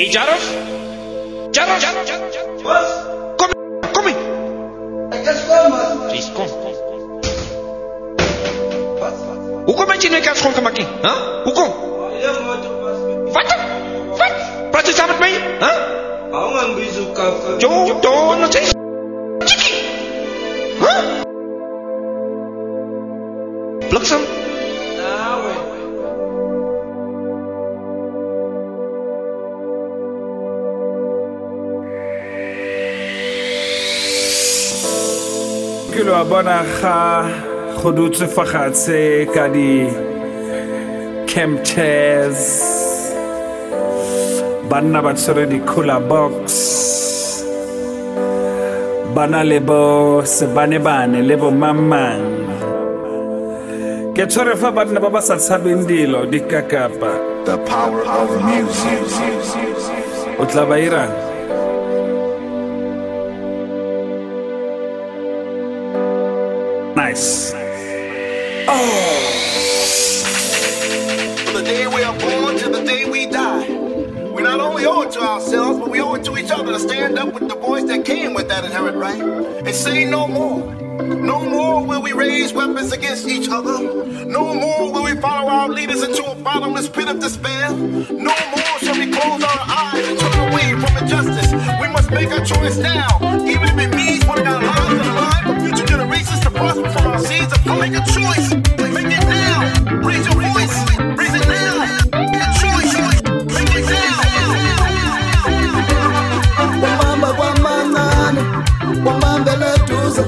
এই জারফ জারফ come come please come Hoekom het jy nou kans gaan maak nie? Hæ? Hoekom? Wat? Wat? Praat jy saam met my? Hæ? Hou aan. Jo, don, wat is? Hæ? Ke lo a bona ga go dutse fa gatshe ka di camp chairs banna ba tshwere di-cooler box. Ba na le bo sebanebane le bo mamang ke tshwere fa banna ba ba sa tshabeng dilo dikakapa The power of music. o tla ba irang From oh. To stand up with the voice that came with that inherent right and say no more. No more will we raise weapons against each other. No more will we follow our leaders into a bottomless pit of despair. No more shall we close our eyes and turn away from injustice. We must make a choice now, even if it means putting our lives on the line for future generations to prosper from our seeds Make a choice. Make it now. Raise your voice. Wamambele duze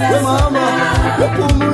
yorandila wemama yophumula kuwe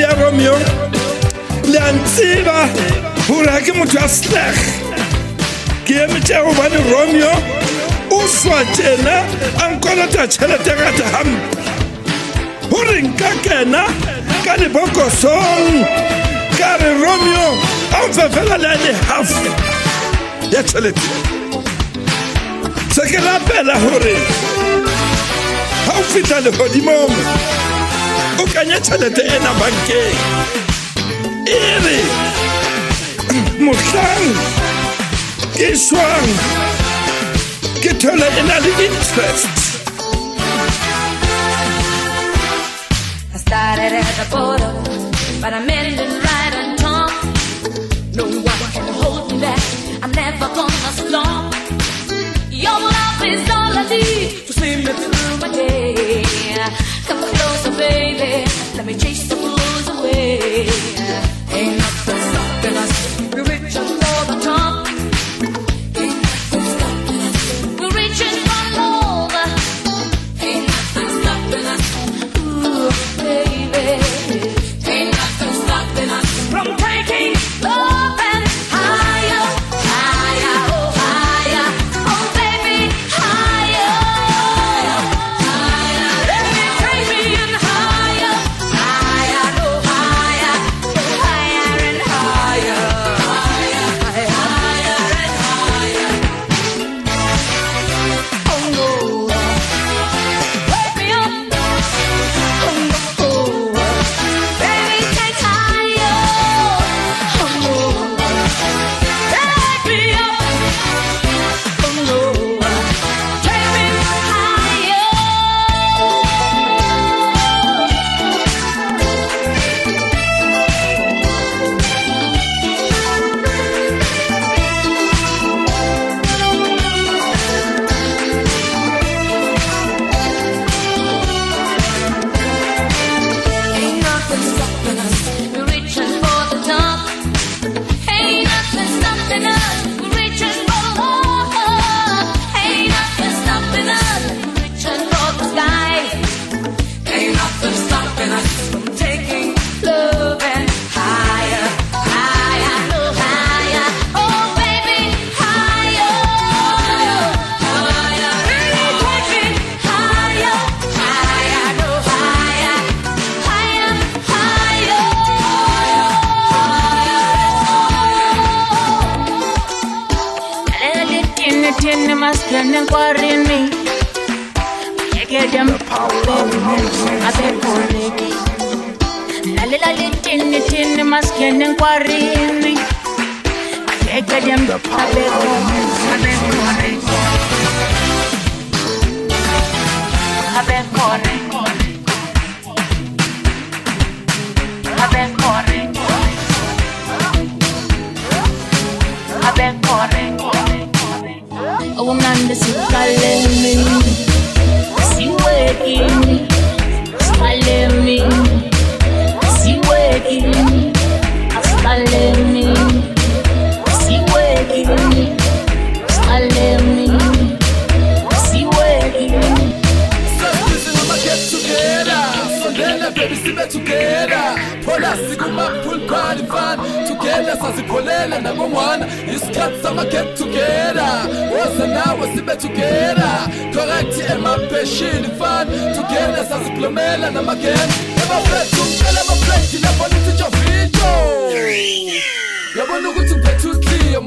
Eh, family ya romeo le a ntseba gore ga ke motho a sleg ke emetše gobane romeo o swa tšena a nkolota tšhelete gata gampe gore nka kena ka lebokosong ka re romeo a mfe fela le ane half ya tšhelete se ke rapela gore ga o fitlha legodimong tšhelete ena bankeng e re mohlang ke swang ke e na le interest started at the but I'm ending right on top. No one can hold me back. I'm never gonna stop. Your love is all I need to see me through my day. Baby. Let me chase the blues away. Ain't nothing Okunande sikalemi siwekini umwana nk'umwana isikatsi amaketu tugera wose nawe sibe tugera korekiti emapeshini fani tugenda saziplomela na magenda emafetu elamafeti nabonetse icyo vijo yabona ukuthi ubhethe uziyo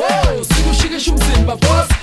wow sikushikisha umzimba bose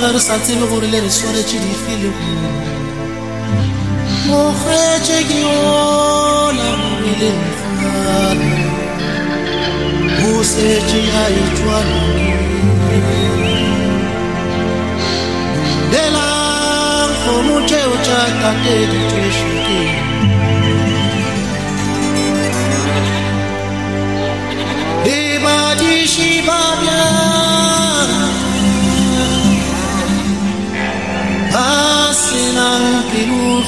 ka re sa tsebe gore le re swaretše difile mokgwetše ke yola mobelegane o setše a etswana lelang kgomo tšeo tša tate di twešekeng le badiši ba bjang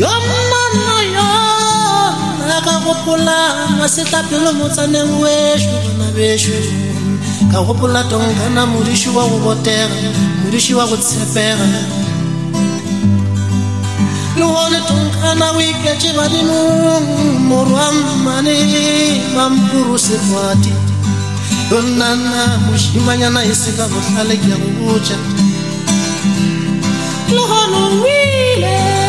šakeng yo ka gopola masetlapelo motsaneng wešo bana bešo ka gopola tonkana modiši wa go botega modiši wa go tshepega. Le gone tonkana o bampuru sekwati yonnana mošimanyana e se ka bohlale ke go botša. Le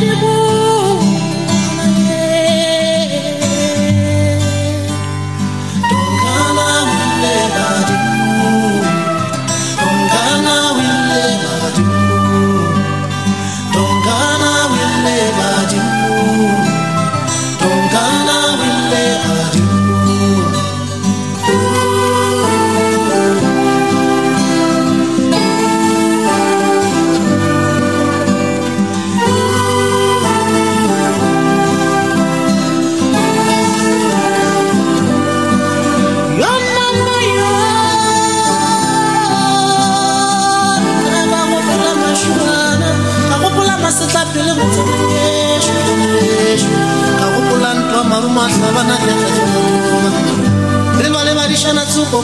badimong setlapele motsemeešo ka gopola ntwa marumatlhabana le kgatlhoba re lwa le badišana tsoko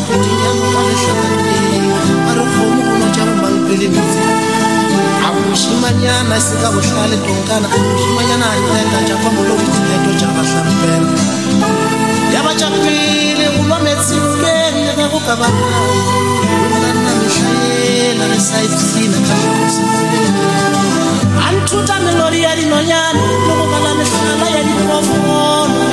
a mošimanyana se ka bohlale tonkana mošimanyana a tša gahlampela ya ba tša pele go lwa go ka bana mehlaela re diphoofolo le di le dula ka dinaka mohlang di tšwa